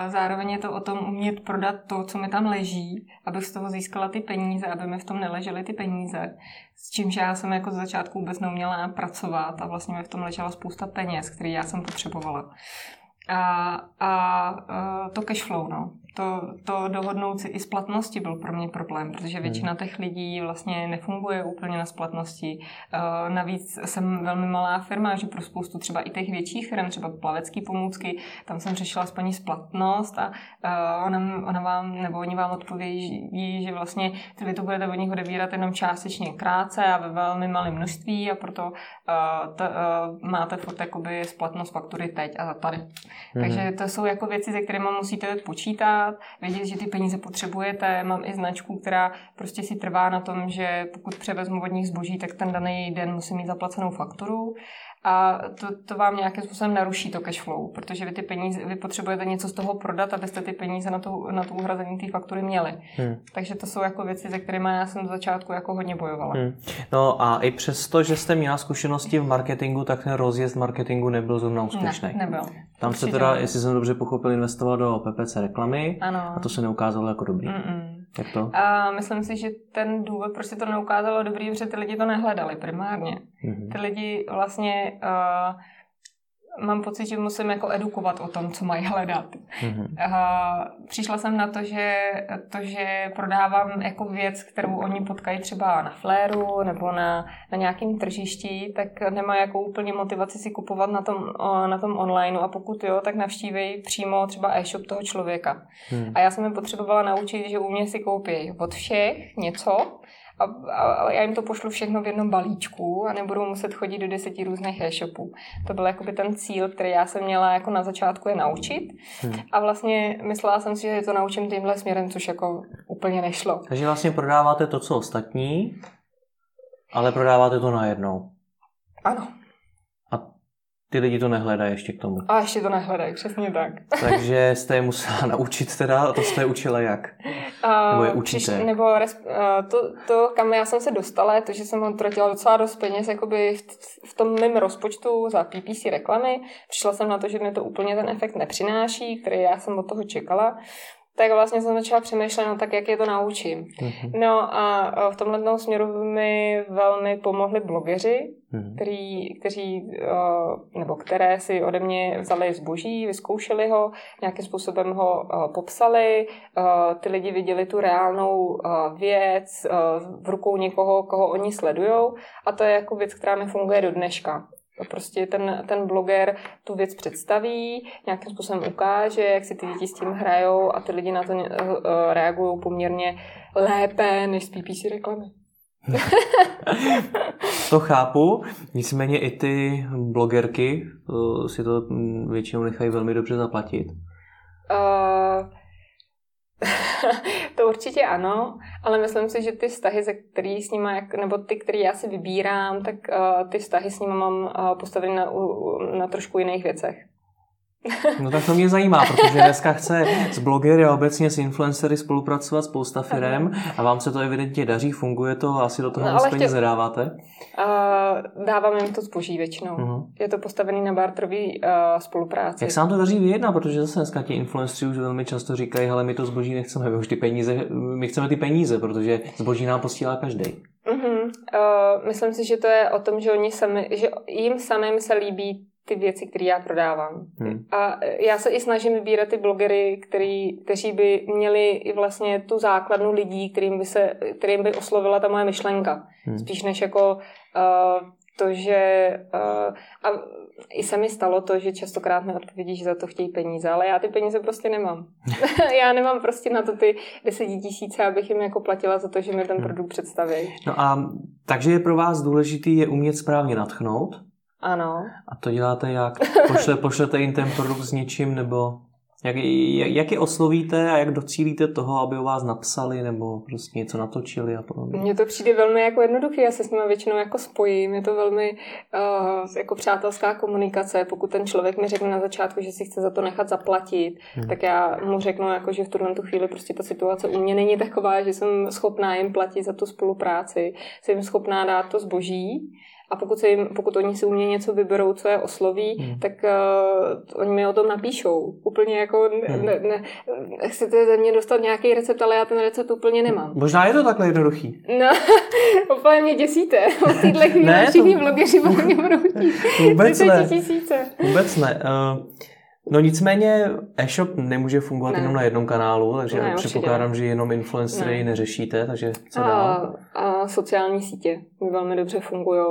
Zároveň je to o tom umět prodat to, co mi tam leží, abych z toho získala ty peníze, aby mi v tom neležely ty peníze. S čímž já jsem jako z začátku vůbec neuměla pracovat a vlastně mi v tom ležela spousta peněz, které já jsem potřebovala. A, a, a to cash flow, no to, to dohodnout si i splatnosti byl pro mě problém, protože hmm. většina těch lidí vlastně nefunguje úplně na splatnosti. Uh, navíc jsem velmi malá firma, že pro spoustu třeba i těch větších firm, třeba plavecký pomůcky, tam jsem řešila s paní splatnost a uh, ona, ona vám, nebo oni vám odpovědí, že vlastně vy to budete od nich odebírat jenom částečně krátce a ve velmi malém množství a proto uh, t, máte furt jakoby splatnost faktury teď a tady. Hmm. Takže to jsou jako věci, se kterými musíte počítat dělat, vědět, že ty peníze potřebujete. Mám i značku, která prostě si trvá na tom, že pokud převezmu od nich zboží, tak ten daný den musím mít zaplacenou fakturu a to, to vám nějakým způsobem naruší to cash flow, protože vy ty peníze, vy potřebujete něco z toho prodat, abyste ty peníze na tu, na tu uhrazení té faktury měli. Hmm. Takže to jsou jako věci, se kterými já jsem z začátku jako hodně bojovala. Hmm. No a i přesto, že jste měla zkušenosti v marketingu, tak ten rozjezd marketingu nebyl zrovna úspěšný. Ne, nebyl. Tam se teda, jestli jsem dobře pochopil, investoval do PPC reklamy ano. a to se neukázalo jako dobrý. Mm-mm. Jak to? A myslím si, že ten důvod, proč se to neukázalo dobrý, protože ty lidi to nehledali primárně. Mm-hmm. Ty lidi vlastně uh, mám pocit, že musím jako edukovat o tom, co mají hledat. Mm-hmm. Uh, přišla jsem na to, že to, že prodávám jako věc, kterou oni potkají třeba na fléru nebo na, na nějakém tržišti, tak nemá jako úplně motivaci si kupovat na tom, na tom online a pokud jo, tak navštíví přímo třeba e-shop toho člověka. Mm. A já jsem mi potřebovala naučit, že u mě si koupí od všech něco, a, a já jim to pošlu všechno v jednom balíčku a nebudou muset chodit do deseti různých e-shopů. To byl jakoby ten cíl, který já jsem měla jako na začátku je naučit hmm. a vlastně myslela jsem si, že to naučím tímhle směrem, což jako úplně nešlo. Takže vlastně prodáváte to, co ostatní, ale prodáváte to najednou. Ano ty lidi to nehledají ještě k tomu. A ještě to nehledají, přesně tak. Takže jste je musela naučit teda, a to jste je učila jak? Uh, nebo je učíte? Přiš, nebo res, uh, to, to, kam já jsem se dostala, je to, že jsem utratila docela dost peněz jakoby v, v tom mém rozpočtu za PPC reklamy. Přišla jsem na to, že mi to úplně ten efekt nepřináší, který já jsem od toho čekala tak vlastně jsem začala přemýšlet, no tak jak je to naučím. Mm-hmm. No a v tomhle směru mi velmi pomohli blogeři, mm-hmm. který, kteří, nebo které si ode mě vzali zboží, vyzkoušeli ho, nějakým způsobem ho popsali, ty lidi viděli tu reálnou věc v rukou někoho, koho oni sledujou a to je jako věc, která mi funguje do dneška. Prostě ten, ten bloger tu věc představí, nějakým způsobem ukáže, jak si ty děti s tím hrajou a ty lidi na to uh, reagují poměrně lépe než z PPC reklamy. to chápu, nicméně i ty blogerky uh, si to většinou nechají velmi dobře zaplatit. Uh, to určitě ano, ale myslím si, že ty vztahy, ze který s nimi, nebo ty, které já si vybírám, tak uh, ty vztahy s nimi mám uh, postavené na, na trošku jiných věcech. No tak to mě zajímá, protože dneska chce s blogery a obecně s influencery spolupracovat spousta firem a vám se to evidentně daří, funguje to a asi do toho no, moc peněz chtěl... dáváte? Uh, dávám jim to zboží většinou. Uh-huh. Je to postavený na barterový uh, spolupráci. Jak se vám to daří vyjednat, protože zase dneska ti influencery už velmi často říkají, hele, my to zboží nechceme, my už ty peníze, my chceme ty peníze, protože zboží nám posílá každý. Uh-huh. Uh, myslím si, že to je o tom, že oni sami, že jim samým se líbí ty věci, které já prodávám. Hmm. A já se i snažím vybírat ty blogery, který, kteří by měli i vlastně tu základnu lidí, kterým by, se, kterým by oslovila ta moje myšlenka. Hmm. Spíš než jako uh, to, že uh, a i se mi stalo to, že častokrát mi odpovědí, že za to chtějí peníze, ale já ty peníze prostě nemám. já nemám prostě na to ty tisíce, abych jim jako platila za to, že mi ten hmm. produkt představí. No a takže je pro vás důležitý je umět správně natchnout, ano. A to děláte jak? Pošle, pošlete jim ten produkt s něčím, nebo jak, jak, jak je oslovíte a jak docílíte toho, aby o vás napsali nebo prostě něco natočili a podobně? Mně to přijde velmi jako jednoduché, já se s nimi většinou jako spojím, je to velmi uh, jako přátelská komunikace, pokud ten člověk mi řekne na začátku, že si chce za to nechat zaplatit, hmm. tak já mu řeknu, jako, že v tuhle tu chvíli prostě ta situace u mě není taková, že jsem schopná jim platit za tu spolupráci, jsem jim schopná dát to zboží, a pokud, se jim, pokud oni si u mě něco vyberou, co je osloví, hmm. tak uh, oni mi o tom napíšou. Úplně jako, hmm. ne, ne, chcete ze mě dostat nějaký recept, ale já ten recept úplně nemám. Možná je to takhle jednoduchý. No, úplně mě děsíte. Od téhle chvíli ne, všichni to... blogeři mě budou Vůbec ne. Tisíce. Vůbec ne. Uh... No nicméně e-shop nemůže fungovat ne. jenom na jednom kanálu, takže ne, předpokládám, že jenom influencery ne. neřešíte, takže co a, dál? A sociální sítě mi velmi dobře fungují.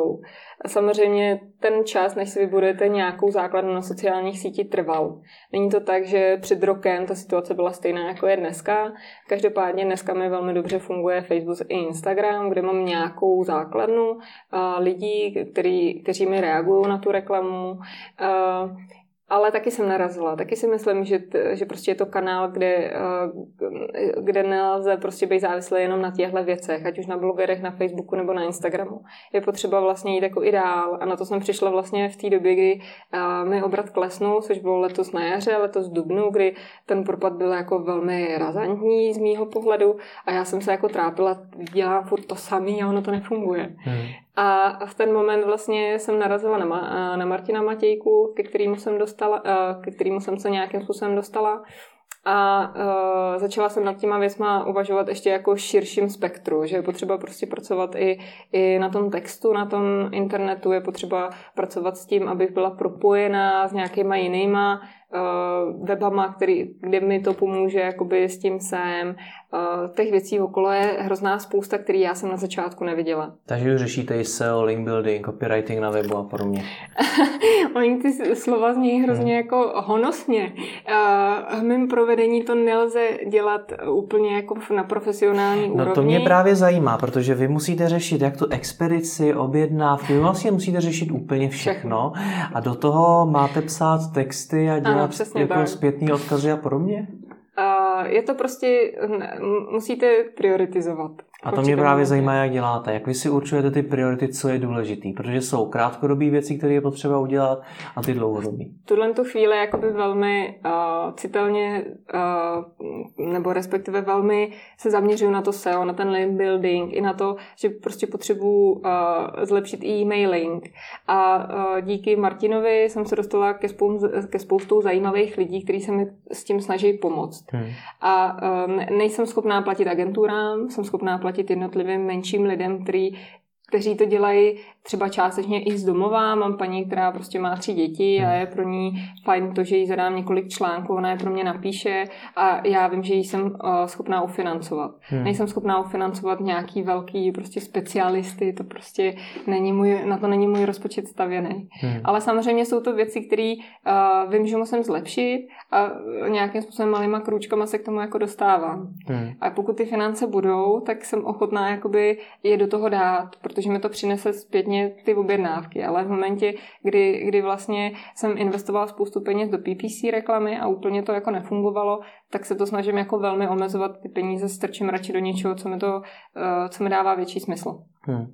A samozřejmě ten čas, než si vybudujete nějakou základnu na sociálních sítích, trval. Není to tak, že před rokem ta situace byla stejná, jako je dneska. Každopádně dneska mi velmi dobře funguje Facebook i Instagram, kde mám nějakou základnu lidí, který, kteří mi reagují na tu reklamu. Ale taky jsem narazila. Taky si myslím, že, že prostě je to kanál, kde, eh, kde nelze prostě být závislý jenom na těchto věcech, ať už na blogerech, na Facebooku nebo na Instagramu. Je potřeba vlastně jít jako ideál a na to jsem přišla vlastně v té době, kdy eh, mi obrat klesnul, což bylo letos na jaře, letos v dubnu, kdy ten propad byl jako velmi razantní z mýho pohledu a já jsem se jako trápila, dělám furt to samý a ono to nefunguje. Hmm. A v ten moment vlastně jsem narazila na, na Martina Matějku, ke kterému jsem dostala, ke kterému jsem se nějakým způsobem dostala. A uh, začala jsem nad těma věcma uvažovat ještě jako širším spektru, že je potřeba prostě pracovat i, i na tom textu, na tom internetu, je potřeba pracovat s tím, abych byla propojená s nějakýma jinýma uh, webama, který, kde mi to pomůže jakoby s tím sem. Uh, těch věcí okolo je hrozná spousta, který já jsem na začátku neviděla. Takže už řešíte i SEO, link building, copywriting na webu a podobně. Oni ty slova zní hrozně hmm. jako honosně. Uh, v mém provedení to nelze dělat úplně jako na profesionální no, úrovni. No to mě právě zajímá, protože vy musíte řešit jak tu expedici, objednávky, vy vlastně musíte řešit úplně všechno, všechno. a do toho máte psát texty a dělat ano, přesně jako tak. zpětný odkazy a podobně? Uh, je to prostě, musíte prioritizovat. A to mě právě zajímá, jak děláte. Jak vy si určujete ty priority, co je důležitý? Protože jsou krátkodobé věci, které je potřeba udělat a ty dlouhodobé. Tuhle tu chvíli jakoby velmi uh, citelně uh, nebo respektive velmi se zaměřuju na to SEO, na ten link building i na to, že prostě potřebuji uh, zlepšit e-mailing. A uh, díky Martinovi jsem se dostala ke, spoustu, ke spoustu zajímavých lidí, kteří se mi s tím snaží pomoct. Hmm. A uh, nejsem schopná platit agenturám, jsem schopná platit platit jednotlivým menším lidem, který, kteří to dělají třeba částečně i z domova. Mám paní, která prostě má tři děti a je pro ní fajn to, že jí zadám několik článků, ona je pro mě napíše a já vím, že ji jsem uh, schopná ufinancovat. Hmm. Nejsem schopná ufinancovat nějaký velký prostě specialisty, to prostě není můj, na to není můj rozpočet stavěný. Hmm. Ale samozřejmě jsou to věci, které uh, vím, že musím zlepšit a nějakým způsobem malýma krůčkama se k tomu jako dostávám. Hmm. A pokud ty finance budou, tak jsem ochotná jakoby je do toho dát, protože mi to přinese zpětně zpětně ty objednávky, ale v momentě, kdy, kdy vlastně jsem investovala spoustu peněz do PPC reklamy a úplně to jako nefungovalo, tak se to snažím jako velmi omezovat ty peníze, strčím radši do něčeho, co mi, to, uh, co mi dává větší smysl. Hmm.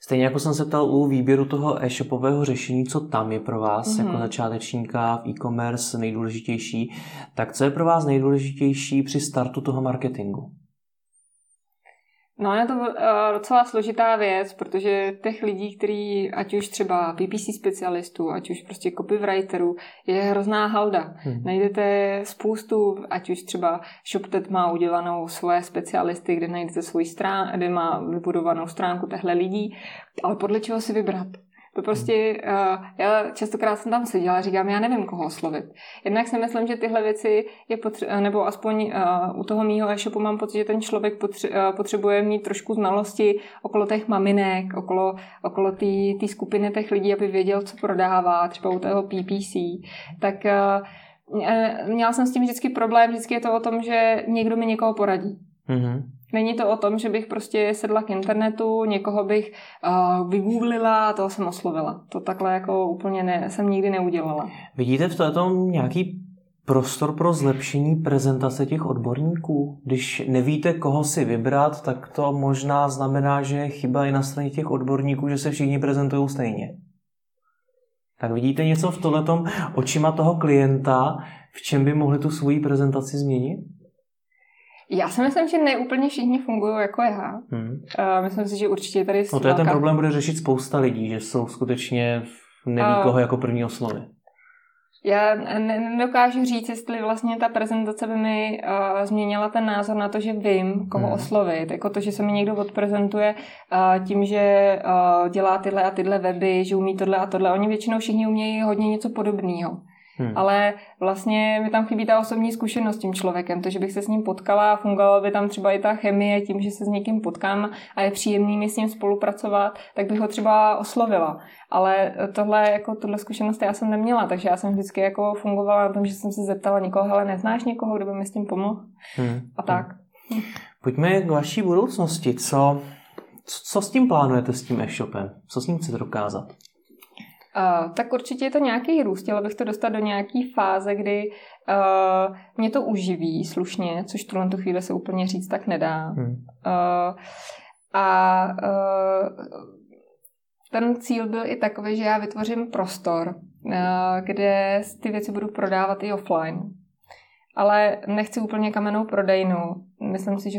Stejně jako jsem se ptal u výběru toho e-shopového řešení, co tam je pro vás mm-hmm. jako začátečníka v e-commerce nejdůležitější, tak co je pro vás nejdůležitější při startu toho marketingu? No je to uh, docela složitá věc, protože těch lidí, který, ať už třeba PPC specialistů, ať už prostě copywriterů, je hrozná halda. Hmm. Najdete spoustu, ať už třeba ShopTet má udělanou svoje specialisty, kde najdete svůj strán, kde má vybudovanou stránku těchto lidí, ale podle čeho si vybrat? To prostě, uh, já častokrát jsem tam seděla a říkám, já nevím, koho oslovit. Jednak si myslím, že tyhle věci je potře- nebo aspoň uh, u toho mýho e-shopu mám pocit, že ten člověk potře- uh, potřebuje mít trošku znalosti okolo těch maminek, okolo, okolo té skupiny těch lidí, aby věděl, co prodává, třeba u toho PPC. Tak uh, měla jsem s tím vždycky problém, vždycky je to o tom, že někdo mi někoho poradí. Mm-hmm. Není to o tom, že bych prostě sedla k internetu, někoho bych uh, vygooglila a toho jsem oslovila. To takhle jako úplně ne, jsem nikdy neudělala. Vidíte v tom nějaký prostor pro zlepšení prezentace těch odborníků? Když nevíte, koho si vybrat, tak to možná znamená, že je chyba i na straně těch odborníků, že se všichni prezentují stejně. Tak vidíte něco v tohletom očima toho klienta, v čem by mohli tu svoji prezentaci změnit? Já si myslím, že ne úplně všichni fungují jako já. Hmm. Uh, myslím si, že určitě tady No to je ten problém, bude řešit spousta lidí, že jsou skutečně neví uh, koho jako první oslovy. Já nedokážu říct, jestli vlastně ta prezentace by mi uh, změnila ten názor na to, že vím, koho hmm. oslovit. Jako to, že se mi někdo odprezentuje uh, tím, že uh, dělá tyhle a tyhle weby, že umí tohle a tohle. Oni většinou všichni umějí hodně něco podobného. Hmm. Ale vlastně mi tam chybí ta osobní zkušenost s tím člověkem, to, že bych se s ním potkala a fungovala by tam třeba i ta chemie tím, že se s někým potkám a je příjemný mi s ním spolupracovat, tak bych ho třeba oslovila. Ale tohle, jako tohle zkušenost já jsem neměla, takže já jsem vždycky jako fungovala na tom, že jsem se zeptala někoho, ale neznáš někoho, kdo by mi s tím pomohl? Hmm. A tak. Hmm. Pojďme k vaší budoucnosti. Co, co s tím plánujete s tím e-shopem? Co s ním chcete dokázat? Uh, tak určitě je to nějaký růst. Chtěla bych to dostat do nějaké fáze, kdy uh, mě to uživí slušně, což tuhle tu chvíli se úplně říct tak nedá. Hmm. Uh, a uh, ten cíl byl i takový, že já vytvořím prostor, uh, kde ty věci budu prodávat i offline. Ale nechci úplně kamennou prodejnu. Myslím si, že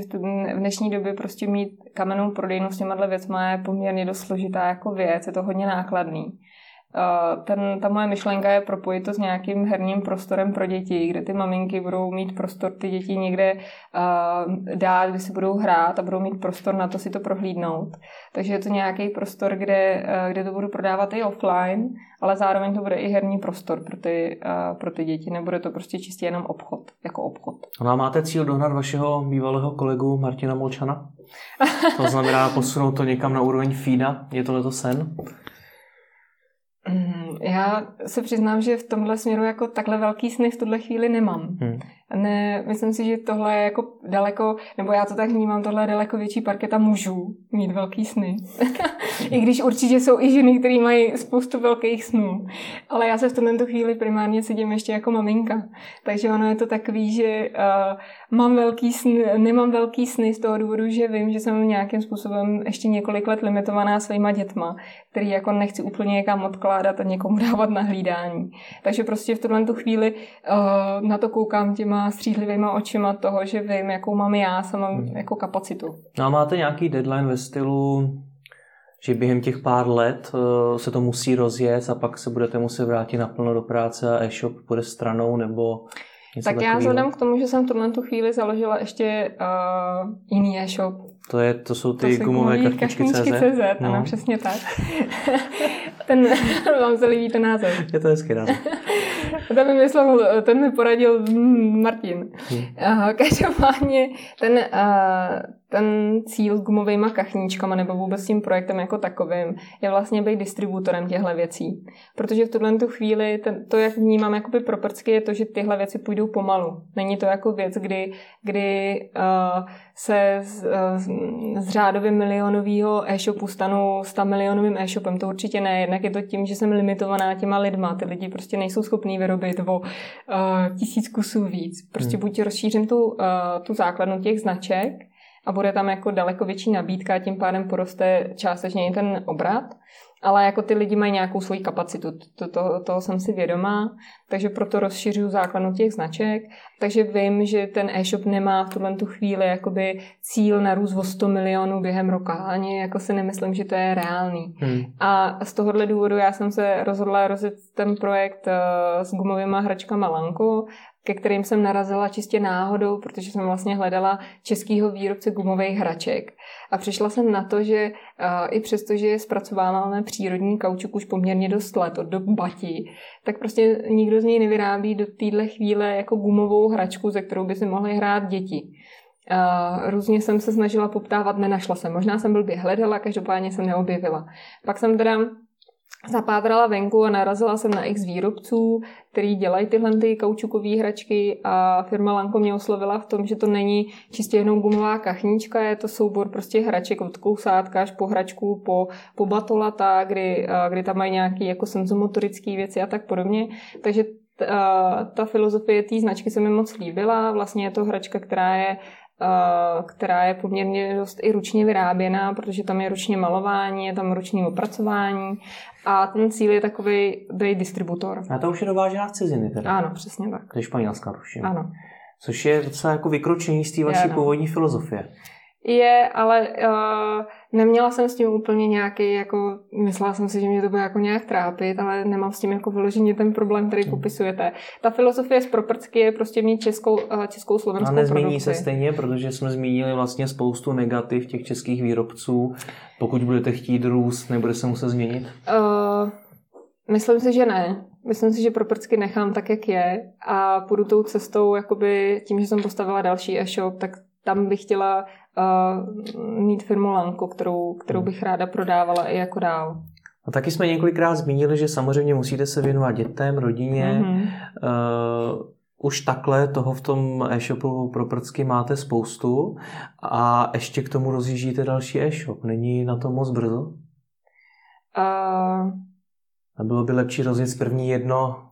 v dnešní době prostě mít kamennou prodejnu s těma věcma je poměrně dost složitá jako věc, je to hodně nákladný ten, ta moje myšlenka je propojit to s nějakým herním prostorem pro děti, kde ty maminky budou mít prostor ty děti někde uh, dát, kde si budou hrát a budou mít prostor na to si to prohlídnout. Takže je to nějaký prostor, kde, uh, kde to budu prodávat i offline, ale zároveň to bude i herní prostor pro ty, uh, pro ty děti. Nebude to prostě čistě jenom obchod, jako obchod. A máte cíl dohnat vašeho bývalého kolegu Martina Molčana? To znamená posunout to někam na úroveň FIDA? Je to sen? Mm, já se přiznám, že v tomhle směru jako takhle velký sny v tuhle chvíli nemám. Hmm. Ne, myslím si, že tohle je jako daleko, nebo já to tak vnímám, tohle je daleko větší parketa mužů mít velký sny. I když určitě jsou i ženy, které mají spoustu velkých snů. Ale já se v tomto chvíli primárně cítím ještě jako maminka. Takže ono je to takový, že uh, mám velký sny, nemám velký sny z toho důvodu, že vím, že jsem nějakým způsobem ještě několik let limitovaná svýma dětma, který jako nechci úplně někam odkládat a někomu dávat na hlídání. Takže prostě v tuhle chvíli uh, na to koukám těma střízlivýma očima toho, že vím, jakou mám já sama hmm. jako kapacitu. No a máte nějaký deadline ve stylu, že během těch pár let uh, se to musí rozjet a pak se budete muset vrátit naplno do práce a e-shop bude stranou nebo Něco tak takovýho. já vzhledem k tomu, že jsem v tuhle chvíli založila ještě uh, jiný e-shop. To, je, to jsou ty to gumové kartičky CZ. CZ no. ano, přesně tak. ten, vám se líbí ten název. Je to hezký název. ten vymyslel, ten mi poradil Martin. Hmm. Uh, každopádně ten, uh, ten cíl s gumovými kachníčkama nebo vůbec tím projektem jako takovým je vlastně být distributorem těchto věcí. Protože v tuhle tu chvíli ten, to, jak vnímám jakoby proprcky, je to, že tyhle věci půjdou pomalu. Není to jako věc, kdy, kdy uh, se z, uh, z řádově milionového e-shopu stanu 100 milionovým e-shopem. To určitě ne. Jednak je to tím, že jsem limitovaná těma lidma. Ty lidi prostě nejsou schopní vyrobit o uh, tisíc kusů víc. Prostě hmm. buď rozšířím tu, uh, tu základnu těch značek, a bude tam jako daleko větší nabídka, tím pádem poroste částečně i ten obrat ale jako ty lidi mají nějakou svoji kapacitu, to, to, toho jsem si vědomá, takže proto rozšiřuju základnu těch značek, takže vím, že ten e-shop nemá v tuhle tu chvíli jakoby cíl na růst o 100 milionů během roka, ani jako si nemyslím, že to je reálný. Hmm. A z tohohle důvodu já jsem se rozhodla rozjet ten projekt uh, s gumovými hračkama Lanko, ke kterým jsem narazila čistě náhodou, protože jsem vlastně hledala českýho výrobce gumových hraček. A přišla jsem na to, že i přesto, že zpracováváme přírodní kaučuk už poměrně dost let, od dob batí, tak prostě nikdo z něj nevyrábí do téhle chvíle jako gumovou hračku, ze kterou by si mohly hrát děti. Uh, různě jsem se snažila poptávat, nenašla jsem. Možná jsem blbě hledala, každopádně jsem neobjevila. Pak jsem teda zapátrala venku a narazila jsem na x výrobců, který dělají tyhle ty kaučukové hračky a firma Lanko mě oslovila v tom, že to není čistě jenom gumová kachnička, je to soubor prostě hraček od kousátka až po hračku, po, po batolata, kdy, kdy tam mají nějaké jako senzomotorické věci a tak podobně. Takže ta, ta filozofie té značky se mi moc líbila. Vlastně je to hračka, která je která je poměrně dost i ručně vyráběná, protože tam je ručně malování, je tam ruční opracování a ten cíl je takový být distributor. A to už je dovážená z ciziny teda? Ano, přesně tak. To je Španělska, ruším. Ano. Což je docela jako vykročení z té vaší původní filozofie. Je, ale uh, neměla jsem s tím úplně nějaký, jako, myslela jsem si, že mě to bude jako nějak trápit, ale nemám s tím jako vyloženě ten problém, který hmm. popisujete. Ta filozofie z proprcky je prostě mít českou, uh, českou slovenskou A nezmění produkci. se stejně, protože jsme zmínili vlastně spoustu negativ těch českých výrobců. Pokud budete chtít růst, nebude se muset změnit? Uh, myslím si, že ne. Myslím si, že proprcky nechám tak, jak je a půjdu tou cestou, jakoby tím, že jsem postavila další e-shop, tak tam bych chtěla uh, mít firmu Lanko, kterou, kterou hmm. bych ráda prodávala i jako dál. A taky jsme několikrát zmínili, že samozřejmě musíte se věnovat dětem, rodině. Mm-hmm. Uh, už takhle toho v tom e-shopu pro prcky máte spoustu a ještě k tomu rozjíždíte další e-shop. Není na to moc brzo? Uh... A bylo by lepší rozjet první jedno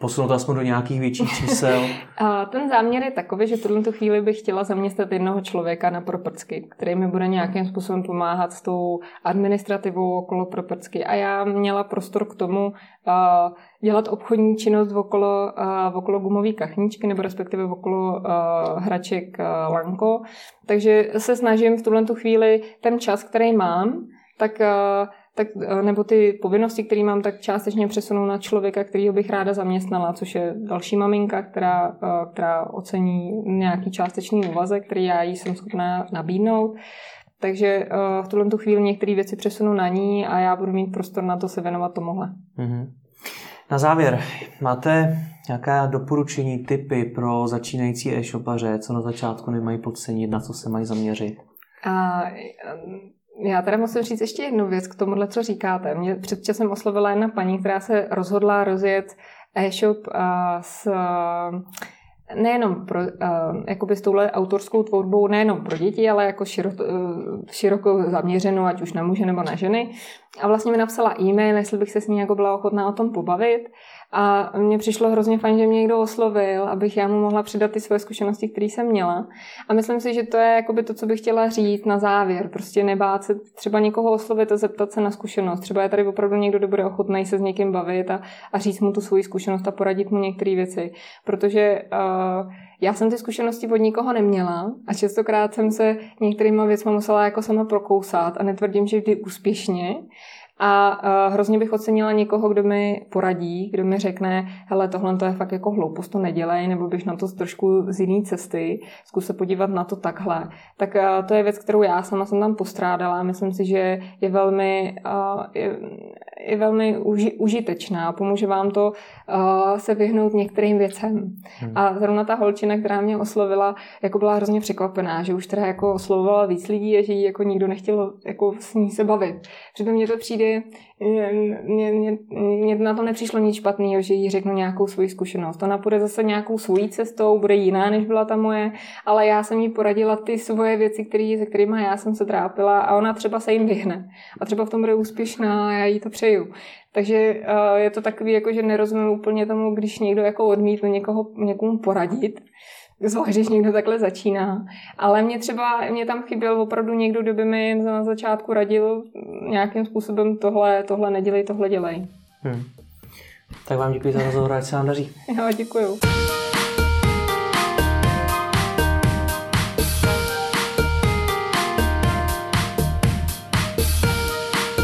posunout aspoň do nějakých větších čísel? A ten záměr je takový, že tuhle tu chvíli bych chtěla zaměstnat jednoho člověka na proprcky, který mi bude nějakým způsobem pomáhat s tou administrativou okolo proprcky. A já měla prostor k tomu uh, dělat obchodní činnost okolo, uh, okolo gumové kachničky nebo respektive okolo uh, hraček uh, Lanko. Takže se snažím v tuhle tu chvíli ten čas, který mám, tak uh, tak, eh, nebo ty povinnosti, které mám, tak částečně přesunou na člověka, kterýho bych ráda zaměstnala, což je další maminka, která, eh, která ocení nějaký částečný úvazek, který já jí jsem schopná nabídnout. Takže eh, v tuhle tu chvíli některé věci přesunu na ní a já budu mít prostor na to se věnovat tomuhle. Mm-hmm. Na závěr, máte nějaká doporučení, typy pro začínající e-shopaře, co na začátku nemají podcenit, na co se mají zaměřit? A, já teda musím říct ještě jednu věc k tomuhle, co říkáte. Mě před časem oslovila jedna paní, která se rozhodla rozjet e-shop s nejenom pro, jakoby s touhle autorskou tvorbou nejenom pro děti, ale jako široko, uh, široko zaměřenou, ať už na muže nebo na ženy. A vlastně mi napsala e-mail, jestli bych se s ní jako byla ochotná o tom pobavit. A mně přišlo hrozně fajn, že mě někdo oslovil, abych já mu mohla předat ty svoje zkušenosti, které jsem měla. A myslím si, že to je jakoby to, co bych chtěla říct na závěr. Prostě nebát se třeba někoho oslovit a zeptat se na zkušenost. Třeba je tady opravdu někdo, kdo bude ochotný se s někým bavit a, a říct mu tu svoji zkušenost a poradit mu některé věci. Protože uh, já jsem ty zkušenosti od nikoho neměla a častokrát jsem se některýma věcmi musela jako sama prokousat a netvrdím, že vždy úspěšně, a uh, hrozně bych ocenila někoho, kdo mi poradí, kdo mi řekne, hele, tohle to je fakt jako hloupost, to nedělej, nebo bych na to trošku z jiné cesty, zkus se podívat na to takhle. Tak uh, to je věc, kterou já sama jsem tam postrádala. Myslím si, že je velmi, uh, je, je velmi uži, užitečná. Pomůže vám to uh, se vyhnout některým věcem. Hmm. A zrovna ta holčina, která mě oslovila, jako byla hrozně překvapená, že už teda jako oslovovala víc lidí a že jí jako nikdo nechtěl jako s ní se bavit. Přitom mě to přijde prostě mně na to nepřišlo nic špatného, že jí řeknu nějakou svoji zkušenost. Ona půjde zase nějakou svojí cestou, bude jiná, než byla ta moje, ale já jsem jí poradila ty svoje věci, který, se kterými já jsem se trápila a ona třeba se jim vyhne. A třeba v tom bude úspěšná a já jí to přeju. Takže uh, je to takový, jako že nerozumím úplně tomu, když někdo jako odmítne někoho, někomu poradit, zvlášť, když někdo takhle začíná. Ale mě třeba, mě tam chyběl opravdu někdo, kdo by mi na začátku radil nějakým způsobem tohle, tohle nedělej, tohle dělej. Hmm. Tak vám děkuji za rozhovor, ať se vám daří. Jo, děkuju.